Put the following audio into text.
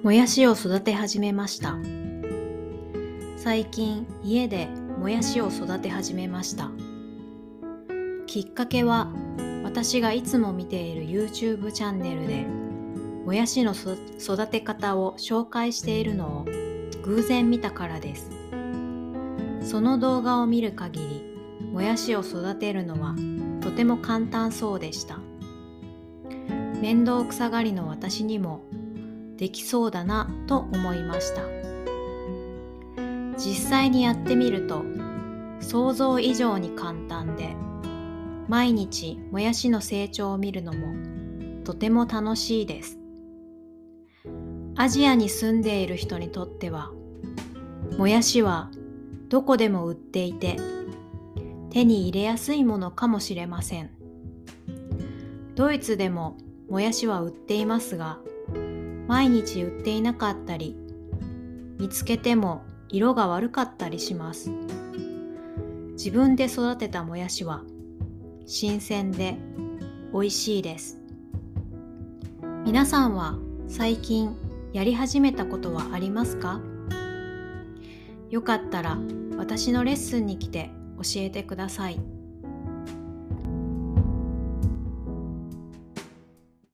もやしを育て始めました。最近家でもやしを育て始めました。きっかけは私がいつも見ている YouTube チャンネルでもやしの育て方を紹介しているのを偶然見たからです。その動画を見る限りもやしを育てるのはとても簡単そうでした。面倒くさがりの私にもできそうだなと思いました。実際にやってみると想像以上に簡単で毎日もやしの成長を見るのもとても楽しいです。アジアに住んでいる人にとってはもやしはどこでも売っていて手に入れやすいものかもしれません。ドイツでももやしは売っていますが毎日売っていなかったり見つけても色が悪かったりします。自分で育てたもやしは新鮮で美味しいです。皆さんは最近やり始めたことはありますか？よかったら私のレッスンに来て教えてください。